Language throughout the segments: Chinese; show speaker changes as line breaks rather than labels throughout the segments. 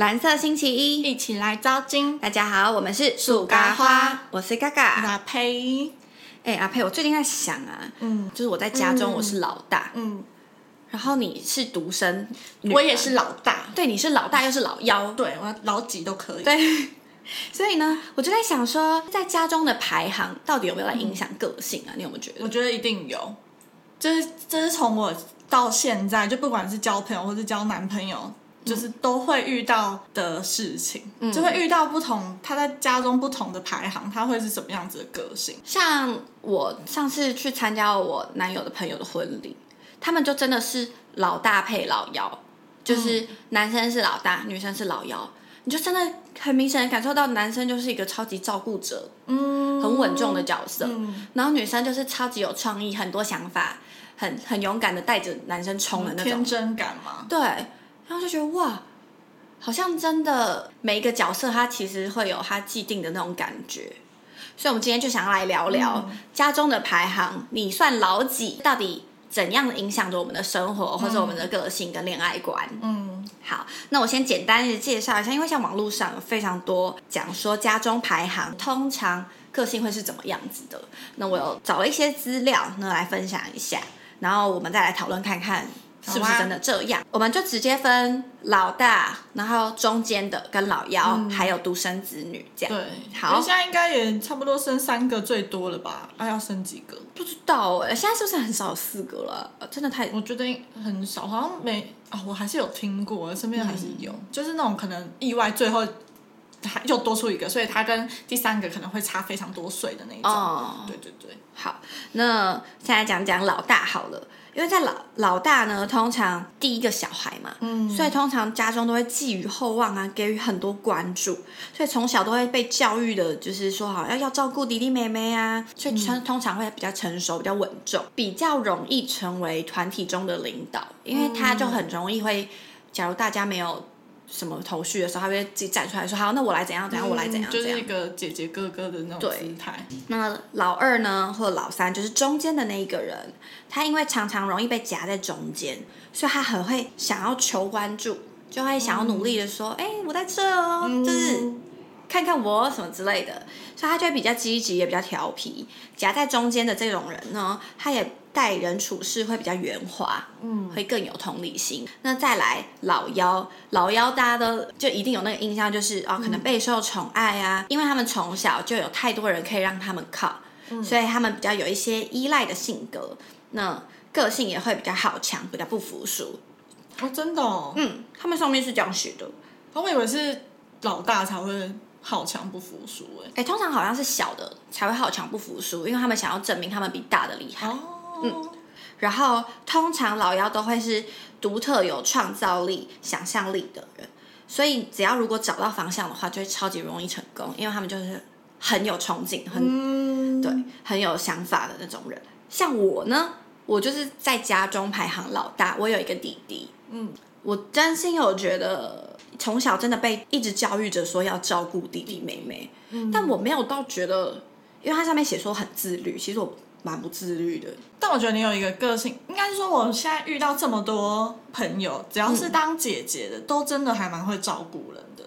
蓝色星期一，
一起来招金。
大家好，我们是
树咖花，
我是嘎嘎。
阿呸，
哎、阿佩，我最近在想啊，
嗯
就是我在家中我是老大，
嗯，
然后你是独生
我也是，老大，
对，你是老大又是老幺，
对我老几都可以。
对。所以呢，我就在想说，在家中的排行到底有没有来影响个性啊？你有没有觉得？
我觉得一定有，就是这是从我到现在，就不管是交朋友或是交男朋友，就是都会遇到的事情，就会遇到不同他在家中不同的排行，他会是什么样子的个性。
像我上次去参加我男友的朋友的婚礼，他们就真的是老大配老幺，就是男生是老大，女生是老幺，你就真的很明显的感受到男生就是一个超级照顾者，
嗯，
很稳重的角色，
嗯，
然后女生就是超级有创意，很多想法，很很勇敢的带着男生冲的那种。
天，真感嘛。
对，然后就觉得哇。好像真的每一个角色，他其实会有他既定的那种感觉，所以我们今天就想要来聊聊
嗯
家中的排行，你算老几？到底怎样的影响着我们的生活，或者我们的个性跟恋爱观？
嗯，
好，那我先简单的介绍一下，因为像网络上有非常多讲说家中排行通常个性会是怎么样子的，那我有找了一些资料那来分享一下，然后我们再来讨论看看。是不是真的这样？我们就直接分老大，然后中间的跟老幺，还有独生子女这样。
对，
好
现在应该也差不多生三个最多了吧？啊，要生几个？
不知道哎、现在是不是很少有四个了？呃真的太
我觉得很少，好像没啊，我还是有听过，身边还是有，就是那种可能意外最后还又多出一个，所以他跟第三个可能会差非常多岁的那一种。
哦
对对对，
好，那现在讲讲老大好了，因为在老老大呢，通常第一个小孩嘛，
嗯
所以通常家中都会寄予厚望啊，给予很多关注，所以从小都会被教育的，就是说好要要照顾弟弟妹妹啊，所以通通常会比较成熟、比较稳重，比较容易成为团体中的领导，因为他就很容易会，假如大家没有。什么头绪的时候，他会自己站出来说：“好，那我来怎样怎样，我来怎样
就是一个姐姐哥哥的那种
对
姿态。
那老二呢，或者老三，就是中间的那一个人，他因为常常容易被夹在中间，所以他很会想要求关注，就会想要努力的说：“哎、我在这哦，就是看看我什么之类的。”所以他就会比较积极，也比较调皮。夹在中间的这种人呢，他也待人处事会比较圆滑，嗯，会更有同理心。那再来老幺，老幺大家都就一定有那个印象，就是哦，可能备受宠爱啊，因为他们从小就有太多人可以让他们靠，所以他们比较有一些依赖的性格，那个性也会比较好强，比较不服输。
哦，真的哦，
嗯，他们上面是这样写的。
我以为是老大才会好强不服输哎。
哎，通常好像是小的才会好强不服输，因为他们想要证明他们比大的厉害。
哦，
然后通常老妖都会是独特有创造力、想象力的人，所以只要如果找到方向的话，就会超级容易成功，因为他们就是很有憧憬、很、
嗯，
对、很有想法的那种人。像我呢，我就是在家中排行老大，我有一个弟弟，
嗯，
我真心有觉得从小真的被一直教育着说要照顾弟弟妹妹，但我没有到觉得，因为它上面写说很自律，其实我蛮不自律的。
但我觉得你有一个个性，应该是说我现在遇到这么多朋友，只要是当姐姐的，都真的还蛮会照顾人的，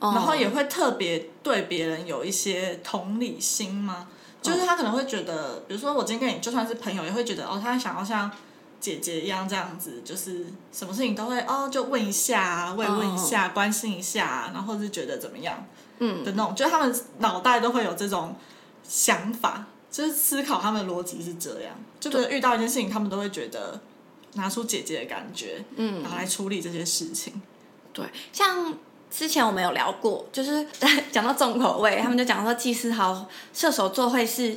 然后也会特别对别人有一些同理心吗？就是他可能会觉得，比如说我今天跟你就算是朋友，也会觉得哦，他想要像姐姐一样这样子，就是什么事情都会哦，就问一下啊，慰问一下，关心一下啊，然后是觉得怎么样，
嗯。
的那种，就是他们脑袋都会有这种想法，就是思考他们的逻辑是这样，就觉得遇到一件事情，他们都会觉得拿出姐姐的感觉，嗯，然后来处理这些事情。
对，像之前我们有聊过，就是 讲到重口味，他们就讲说祭司好射手座会是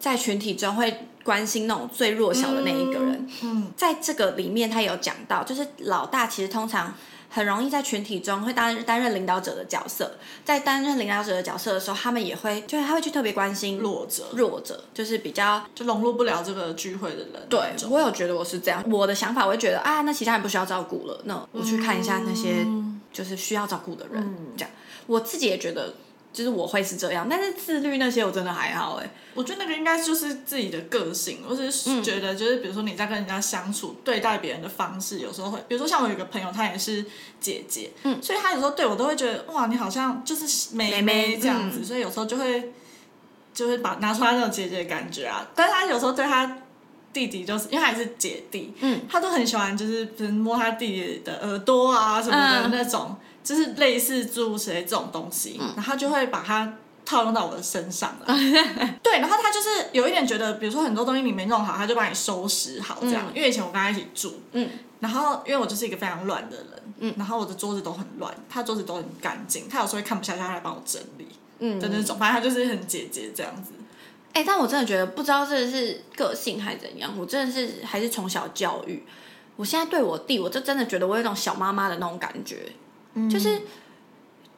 在群体中会关心那种最弱小的那一个人。
嗯，
在这个里面，他有讲到，就是老大其实通常很容易在群体中会担担任领导者的角色，在担任领导者的角色的时候，他们也会就是他会去特别关心
弱者
弱者，就是比较
就融入不了这个聚会的人。
对我有觉得我是这样，我的想法我会觉得啊，那其他人不需要照顾了，那我去看一下那些就是需要照顾的人，这样。我自己也觉得就是我会是这样，但是自律那些我真的还好哎。
我觉得那个应该就是自己的个性，我只是觉得就是比如说你在跟人家相处对待别人的方式，有时候会，比如说像我有个朋友，她也是姐姐，嗯，所以她有时候对我都会觉得哇，你好像就是妹妹这样子，所以有时候就会就会把拿出来那种姐姐的感觉啊。但是她有时候对她弟弟就是因为还是姐弟，嗯，她都很喜欢就是摸她弟弟的耳朵啊什么的那种。就是类似诸如此类这种东西，然后就会把它套用到我的身上了。对，然后他就是有一点觉得，比如说很多东西你没弄好，他就帮你收拾好这样。因为以前我跟他一起住，嗯，然后因为我就是一个非常乱的人，嗯，然后我的桌子都很乱，他桌子都很干净，他有时候会看不下去，他来帮我整理，嗯，的那种。反正他就是很姐姐这样子。
哎，但我真的觉得不知道这是个性还是怎样，我真的是还是从小教育。我现在对我弟，我就真的觉得我有一种小妈妈的那种感觉。就是，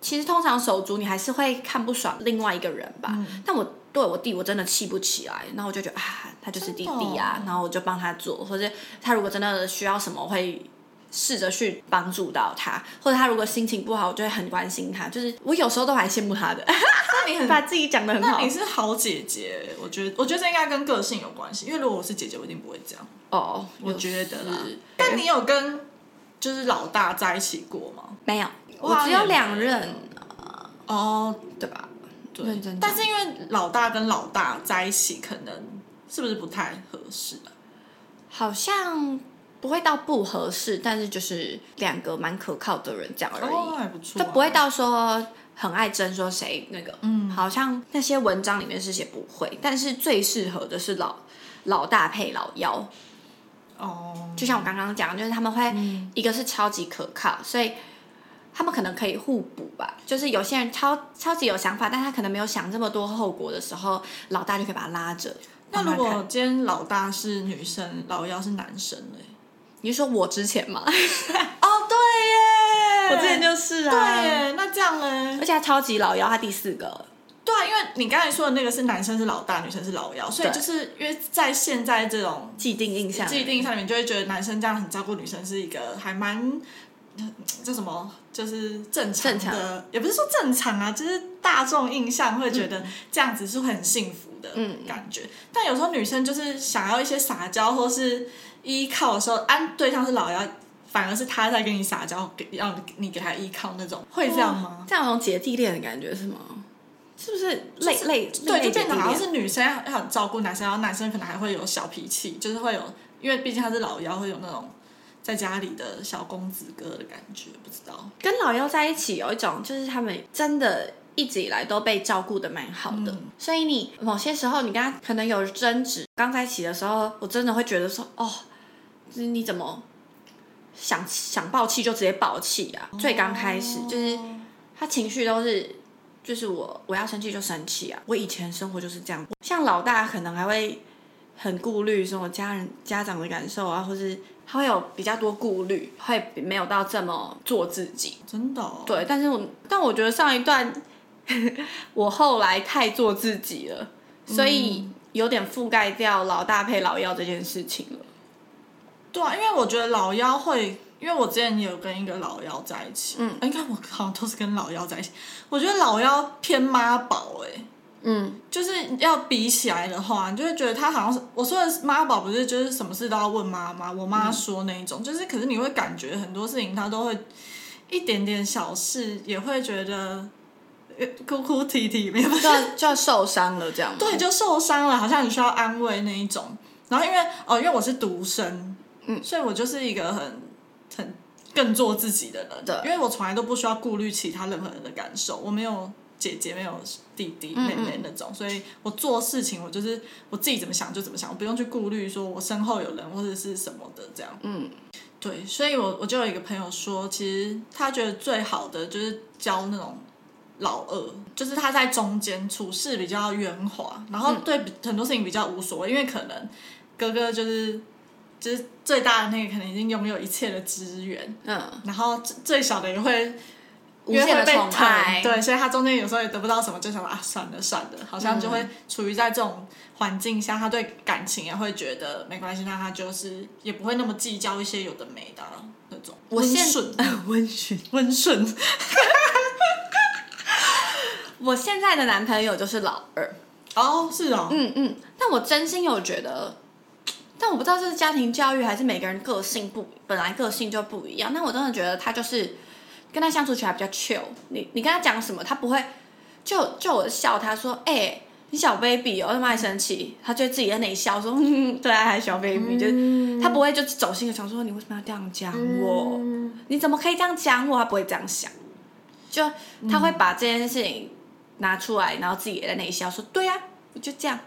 其实通常手足你还是会看不爽另外一个人吧。但我对我弟我真的气不起来，然后我就觉得啊，他就是弟弟啊，然后我就帮他做，或者他如果真的需要什么，我会试着去帮助到他，或者他如果心情不好，我就会很关心他。就是我有时候都还羡慕他的。
那你很
把自己讲的很好，
你是好姐姐。我觉得，我觉得这应该跟个性有关系。因为如果我是姐姐，我一定不会这样。哦，我觉得啦。但你有跟？就是老大在一起过吗？
没有，我只有两任。
哦，对吧？对。但是因为老大跟老大在一起，可能是不是不太合适啊？
好像不会到不合适，但是就是两个蛮可靠的人这样而已，
还不错。
就不会到说很爱争，说谁那个。嗯，好像那些文章里面是写不会，但是最适合的是老老大配老幺。哦，就像我刚刚讲，就是他们会一个是超级可靠，所以他们可能可以互补吧。就是有些人超超级有想法，但他可能没有想这么多后果的时候，老大就可以把他拉着。
那如果今天老大是女生，老幺是男生嘞？
你是说我之前吗？哦，对
耶，
我之前就是
啊。对耶，那这样呢？
而且他超级老幺，他第四个。
对啊，因为你刚才说的那个是男生是老大，女生是老幺，所以就是因为在现在这种
既定印象、
既定印象里面，就会觉得男生这样很照顾女生是一个还蛮叫什么，就是正常的，也不是说正常啊，就是大众印象会觉得这样子是很幸福的感觉。但有时候女生就是想要一些撒娇或是依靠的时候，安对象是老幺，反而是他在跟你撒娇，给要你给他依靠那种，会这样吗？
这样有种姐弟恋的感觉是吗？是不是累累
对，就变得好像是女生要很照顾男生，然后男生可能还会有小脾气，就是会有，因为毕竟他是老幺，会有那种在家里的小公子哥的感觉。不知道
跟老幺在一起有一种，就是他们真的一直以来都被照顾的蛮好的，所以你某些时候你跟他可能有争执，刚在一起的时候，我真的会觉得说，哦，你怎么想想爆气就直接爆气啊？最刚开始就是他情绪都是。就是我，我要生气就生气啊！我以前生活就是这样，像老大可能还会很顾虑说我家人家长的感受啊，或是他会有比较多顾虑，会没有到这么做自己。
真的？
对，但是我但我觉得上一段 我后来太做自己了，所以有点覆盖掉老大配老幺这件事情了。
对啊，因为我觉得老幺会。因为我之前也有跟一个老妖在一起，嗯，应该我好像都是跟老妖在一起。我觉得老妖偏妈宝哎，嗯，就是要比起来的话，你就会觉得他好像是我说的妈宝，不是就是什么事都要问妈妈，我妈说那一种，就是可是你会感觉很多事情他都会一点点小事也会觉得哭哭啼啼，没有
就要就要受伤了这样，
对，就受伤了，好像你需要安慰那一种。然后因为哦，因为我是独生，嗯，所以我就是一个很。很更做自己的人，对因为我从来都不需要顾虑其他任何人的感受，我没有姐姐，没有弟弟妹妹那种，所以我做事情我就是我自己怎么想就怎么想，我不用去顾虑说我身后有人或者是什么的这样。嗯，对，所以我我就有一个朋友说，其实他觉得最好的就是教那种老二，就是他在中间处事比较圆滑，然后对很多事情比较无所谓，因为可能哥哥就是。就是最大的那个可能已经拥有一切的资源，嗯，然后最小的也会
无限的宠爱，
对，所以他中间有时候也得不到什么，就想啊，算了算了，好像就会处于在这种环境下，他对感情也会觉得没关系，那他就是也不会那么计较一些有的没的那种。温顺，
温顺，
温顺。
我现在的男朋友就是老二，
哦，是哦，
嗯嗯，但我真心有觉得，但我不知道这是家庭教育还是每个人个性不本来个性就不一样。但我真的觉得他就是跟他相处起来比较 chill，你你跟他讲什么，他不会就就我笑他说，哎、你小 baby 哦，他妈还生气，他就会自己在那里笑说，嗯，对啊，还小 baby，、就是他不会就走心的想说你为什么要这样讲我，你怎么可以这样讲我？他不会这样想，就他会把这件事情拿出来，然后自己也在那里笑说，对啊，我就这样。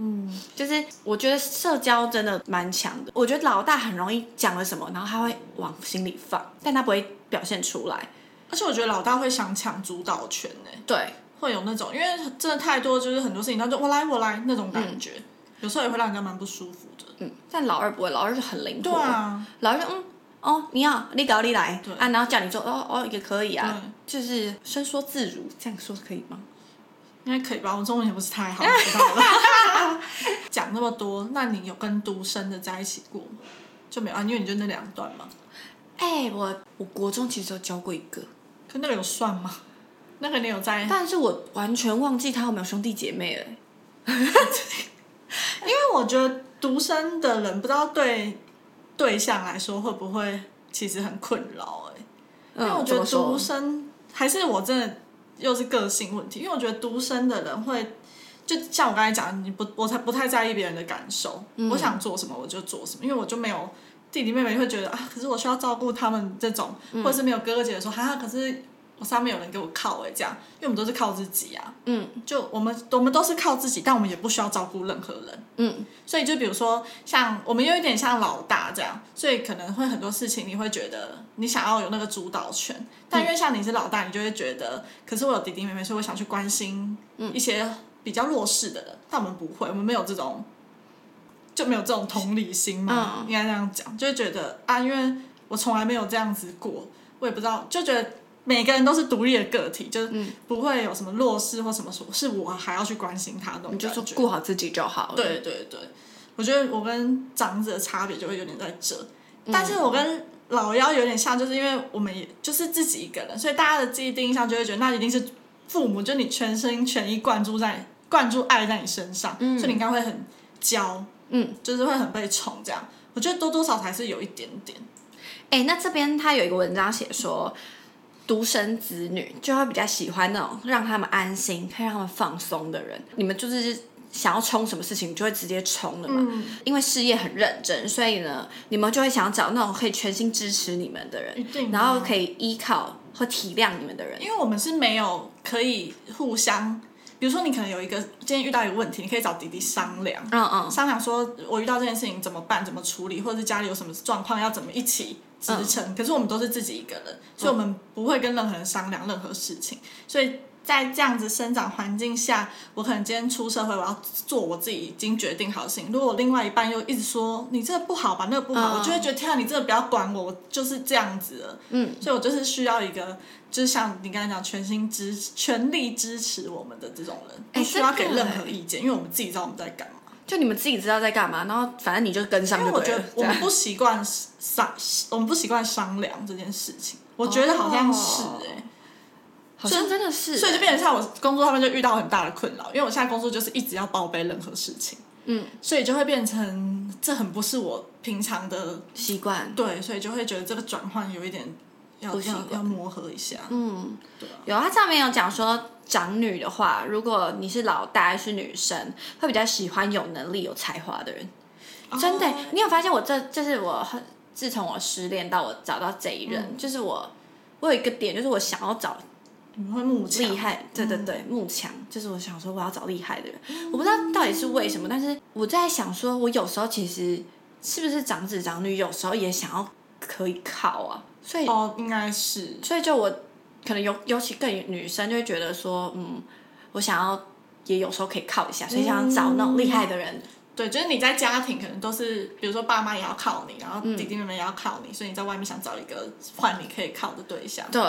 嗯，
就是我觉得社交真的蛮强的。我觉得老大很容易讲了什么，然后他会往心里放，但他不会表现出来。
而且我觉得老大会想抢主导权呢，
对，
会有那种，因为真的太多，就是很多事情，他就我来我来那种感觉，有时候也会让人家蛮不舒服的。
嗯，但老二不会，老二就很灵活。
对啊，
老二就嗯哦，你好你搞你来
对
啊，然后叫你做哦哦也可以啊
对，
就是伸缩自如，这样说可以吗？
应该可以吧？我中文也不是太好，知道了。讲那么多，那你有跟独生的在一起过吗？就没有啊？因为你就那两段嘛。
哎、我我国中其实有教过一个，
可那个有算吗？那个你有在？
但是我完全忘记他有没有兄弟姐妹了、
因为我觉得独生的人不知道对对象来说会不会其实很困扰哎、因为我
嗯，
觉得独生还是我真的又是个性问题，因为我觉得独生的人会。就像我刚才讲，你不，我才不太在意别人的感受。
嗯
我想做什么我就做什么，因为我就没有弟弟妹妹会觉得啊，可是我需要照顾他们这种，
嗯
或者是没有哥哥姐姐说哈，可是我上面有人给我靠哎、这样，因为我们都是靠自己啊。
嗯
就我们我们都是靠自己，但我们也不需要照顾任何人。
嗯
所以就比如说，像我们有一点像老大这样，所以可能会很多事情你会觉得你想要有那个主导权，但因为像你是老大，你就会觉得，可是我有弟弟妹妹，所以我想去关心一些比较弱势的人，但我们不会，我们没有这种，就没有这种同理心嘛，
嗯
应该这样讲，就会觉得啊，因为我从来没有这样子过，我也不知道，就觉得。每个人都是独立的个体，就是不会有什么弱势或什么说，是我还要去关心他那种
你就。说顾好自己就好了。
对对对，我觉得我跟长者的差别就会有点在这，但是我跟老幺有点像，就是因为我们也就是自己一个人，所以大家的既定印象就会觉得那一定是父母，就你全心全意灌注在灌注爱在你身上，所以你应该会很娇，
嗯，
就是会很被宠这样。我觉得多多少少还是有一点点，
哎、那这边他有一个文章写说，独生子女就会比较喜欢那种让他们安心、可以让他们放松的人。你们就是想要冲什么事情，就会直接冲了嘛。
嗯
因为事业很认真，所以呢，你们就会想找那种可以全心支持你们的人，然后可
以，
以依靠和体谅你们的人。
因为我们是没有可以互相。比如说，你可能有一个今天遇到一个问题，你可以找弟弟商量，
嗯嗯
商量说，我遇到这件事情怎么办，怎么处理，或者是家里有什么状况要怎么一起支撑。可是我们都是自己一个人，所以我们不会跟任何人商量任何事情。所以在这样子生长环境下，我可能今天出社会，我要做我自己已经决定好的事情。如果我另外一半又一直说你这个不好吧，那个不好，
嗯
我就会觉得天啊，你这个不要管我，我就是这样子了。
嗯，
所以我就是需要一个。就是像你刚才讲，全心支全力支持我们的这种人，
哎
不需要给任何意见，因为我们自己知道我们在干嘛。
就你们自己知道在干嘛，然后反正你就跟上
因为我觉得我们不习惯商，我们不习惯商量这件事情。我觉得好像是
哦
哎、
好像真的是，
所以就变成像我工作上面就遇到很大的困扰，因为我现在工作就是一直要报备任何事情，
嗯，
所以就会变成这很不是我平常的
习惯。
对，所以就会觉得这个转换有一点要要磨合一下。
嗯，
对啊，
有他上面有讲说，长女的话，如果你是老大是女生，会比较喜欢有能力、有才华的人。真的你有发现我这就是我自从我失恋到我找到这一任，
嗯。
就是我我有一个点，就是我想要找
你会慕强
厉害，对对对，慕强，就是我想说我要找厉害的人，我不知道到底是为什么，但是我在想说，我有时候其实是不是长子长女，有时候也想要可以靠啊，所以
哦，应该是
所以就我可能尤尤其更女生就会觉得说，嗯，我想要也有时候可以靠一下，所以想要找那种厉害的人。
对，就是你在家庭可能都是，比如说爸妈也要靠你，然后
嗯
弟弟妹妹也要靠你，所以你在外面想找一个换你可以靠的对象。
对，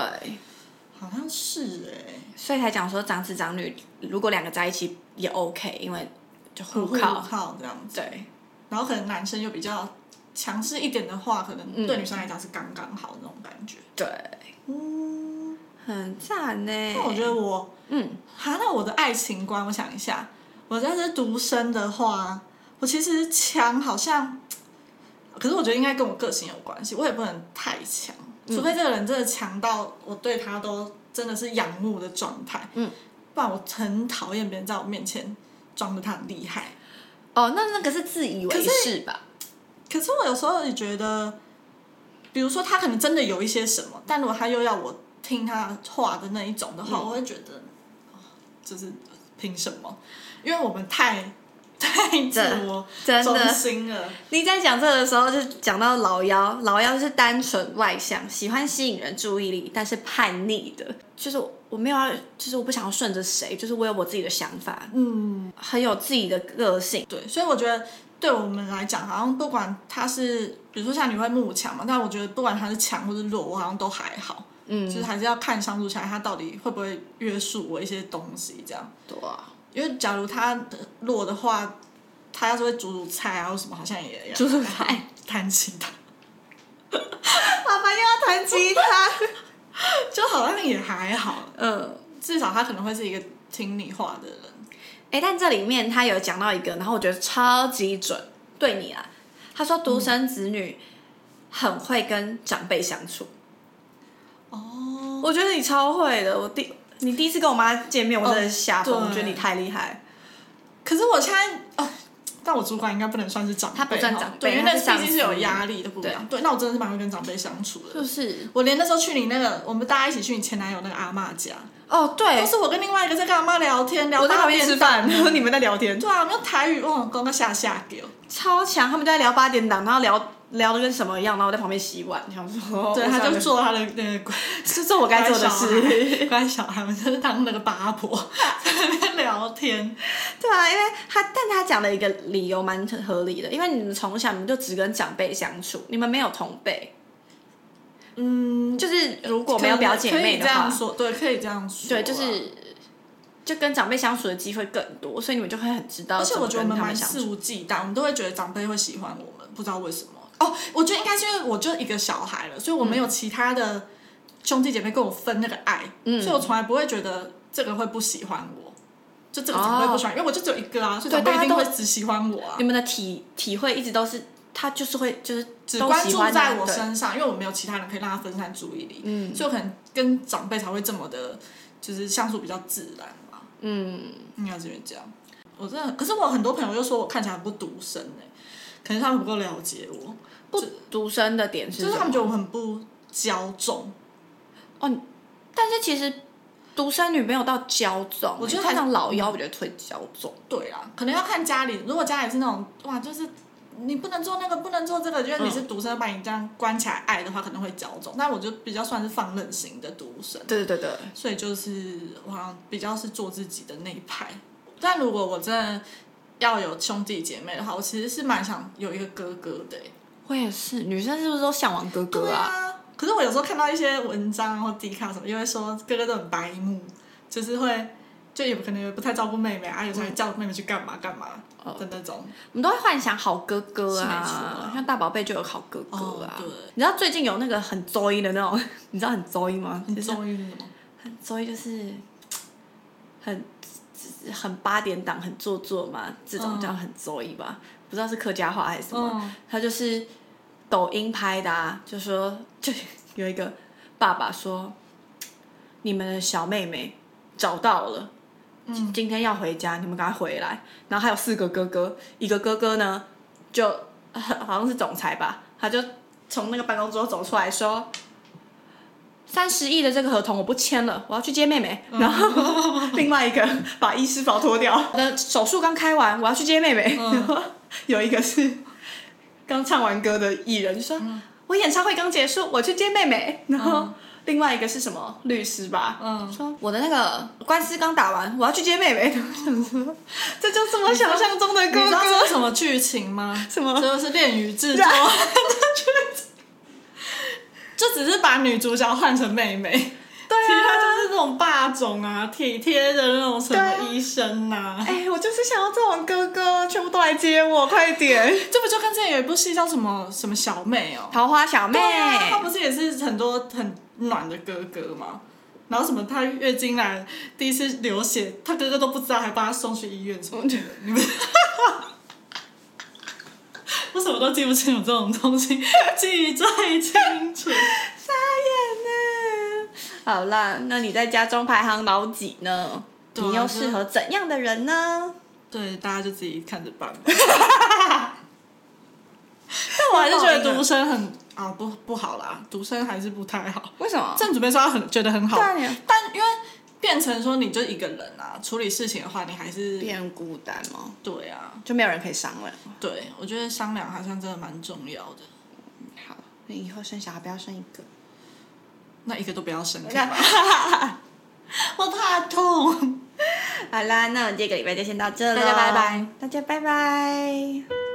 好像是哎、
所以才讲说长子长女如果两个在一起也 OK，因为就互
互
靠。
靠这样子。
对，
然后可能男生又比较强势一点的话，可能
嗯
对女生来讲是刚刚好那种感觉。
对，
嗯，
很赞呢。
那我觉得我，
嗯，
哈，那我的爱情观，我想一下，我要是独身的话，我其实强好像，可是我觉得应该跟我个性有关系，我也不能太强，除非这个人真的强到我对他都真的是仰慕的状态，
嗯，
不然我很讨厌别人在我面前装的他很厉害。
哦，那那个是自以为是吧？
可是我有时候也觉得，比如说他可能真的有一些什么，但如果他又要我听他话的那一种的话，我会觉得，哦就是凭什么？因为我们太太自我中
的
心了。
你在讲这个的时候，就讲到老妖，老妖是单纯外向，喜欢吸引人注意力，但是叛逆的，就是我没有要，就是我不想要顺着谁，就是我有我自己的想法，
嗯，
很有自己的个性。
对，所以我觉得对我们来讲，好像不管他是，比如说像你会慕强嘛，但我觉得不管他是强或是弱，我好像都还好。
嗯，
就是还是要看相处起来，他到底会不会约束我一些东西，这样。
对啊，
因为假如他弱的话，他要是会煮煮菜啊，或什么，好像也
煮煮菜、
弹吉他，
爸爸又要弹吉他。
就好像也还好。
嗯，
至少他可能会是一个听你话的人。
哎，但这里面他有讲到一个，然后我觉得超级准，对你啊，他说独生子女很会跟长辈相处。
哦，
我觉得你超会的，我第你第一次跟我妈见面，我真的是吓疯，
哦
我觉得你太厉害。
可是我现在啊，但我主管应该不能算是长辈，
他不算长辈
对，因为那毕竟是有压力的不一样。对，那我真的是蛮会跟长辈相处的。
就是
我连那时候去你那个，我们大家一起去你前男友那个阿嬷家，
哦，对
都，是我跟另外一个在跟阿妈聊天，聊
我在旁边吃饭，然后 你们在聊天，
对啊，我们用台语哦，刚刚下下给我。
超强，他们就在聊八点档，然后聊聊的跟什么一样，然后我在旁边洗碗，想说，
对，他就做他的那个乖
是做我该做的事。
乖小孩，我们就是当那个八婆在那边聊天。
对啊，因为他，但他讲的一个理由蛮合理的，因为你们从小你们就只跟长辈相处，你们没有同辈，
嗯，
就是如果没有表姐妹的话，
这样说，对，可以这样说啊。
对，就是就跟长辈相处的机会更多，所以你们就会很知道
而且我觉得我们蛮。肆无忌惮，我们都会觉得长辈会喜欢我们，不知道为什么。哦，我觉得应该是因为我就一个小孩了，所以我没有其他的兄弟姐妹跟我分那个爱，
嗯。
所以我从来不会觉得这个会不喜欢我，就这个长辈不喜欢，因为我就只有一个啊，所以长辈一定会只喜欢我啊。
你。们的体体会一直都是，他就是会就是
只关注在我身上，因为我没有其他人可以让他分散注意力，
嗯。
所以我可能跟长辈才会这么的，就是相处比较自然嘛，
嗯，
应该是因为这样。我真的，可是我很多朋友又说我看起来很不独生哎、可能他们不够了解我，
不独生的点是
就是他们觉得我很不骄纵。
哦但是其实独生女没有到骄纵，
我觉得
通常老幺我觉得会骄纵。
对啊，可能要看家里，如果家里是那种哇，就是你不能做那个，不能做这个，觉得你是独生，把你这样关起来爱的话，可能会骄纵。但我就比较算是放任型的独生。
对对对对，
所以就是我好像比较是做自己的那一派。但如果我真的要有兄弟姐妹的话，我其实是蛮想有一个哥哥的欸、
我也是，女生是不是都向往哥哥
对
啊？
啊。可是我有时候看到一些文章或迪卡什么，因为说哥哥都很白目，就是会就也可能也不太照顾妹妹啊，有时候叫妹妹去干嘛干嘛的那种。
我们都会幻想好哥哥啊
啊，
像大宝贝就有好哥哥啊。
哦对
你知道最近有那个很 joy 的那种，你知道很 joy 吗？
你
就是
终于是什么？
很 joy 就是很很八点档，很做作嘛，这种
嗯
叫很 joy 吧？不知道是客家话还是什么。
嗯
他就是抖音拍的啊，就说就有一个爸爸说，你们的小妹妹找到了，今今天要回家，你们赶快回来。然后还有四个哥哥，一个哥哥呢就 好像是总裁吧，他就从那个办公桌走出来说。三十亿的这个合同我不签了，我要去接妹妹。然后 另外一个把医师袍脱掉，我的手术刚开完，我要去接妹妹。然 后有一个是刚唱完歌的艺人，就说、我演唱会刚结束，我去接妹妹。然后另外一个是什么律师吧，
嗯
说我的那个官司刚打完，我要去接妹妹。我想说，这就是我想象中的哥
你知道这
哥。
什么剧情吗？
什么
这就是恋与制作。就只是把女主角换成妹妹，
对
其他
啊，
就是那种霸总啊、体贴的那种什么医生呐、
哎、我就是想要这种哥哥，全部都来接我，快点！
这不就跟之前有一部戏叫什么什么小妹哦、
桃花小妹，
他不是也是很多很暖的哥哥吗？然后什么他月经来第一次流血，他哥哥都不知道，还把他送去医院什么的。你们，我什么都记不清楚这种东西，记最清楚。
傻眼呢。好啦，那你在家中排行老几呢？
啊
你又适合怎样的人呢？
对，大家就自己看着办吧。但我还是觉得独生很啊不不好啦，独生还是不太好。
为什么？
正准备说他很觉得很好，但因为变成说你就一个人啊，处理事情的话，你还是
变孤单吗？
对啊，
就没有人可以商量。
对我觉得商量好像真的蛮重要的。
好，那以后生小孩不要生一个。
那一个都不要生，我怕痛。
好啦，那我们这个礼拜就先到这了，
大家拜拜，
大家拜拜。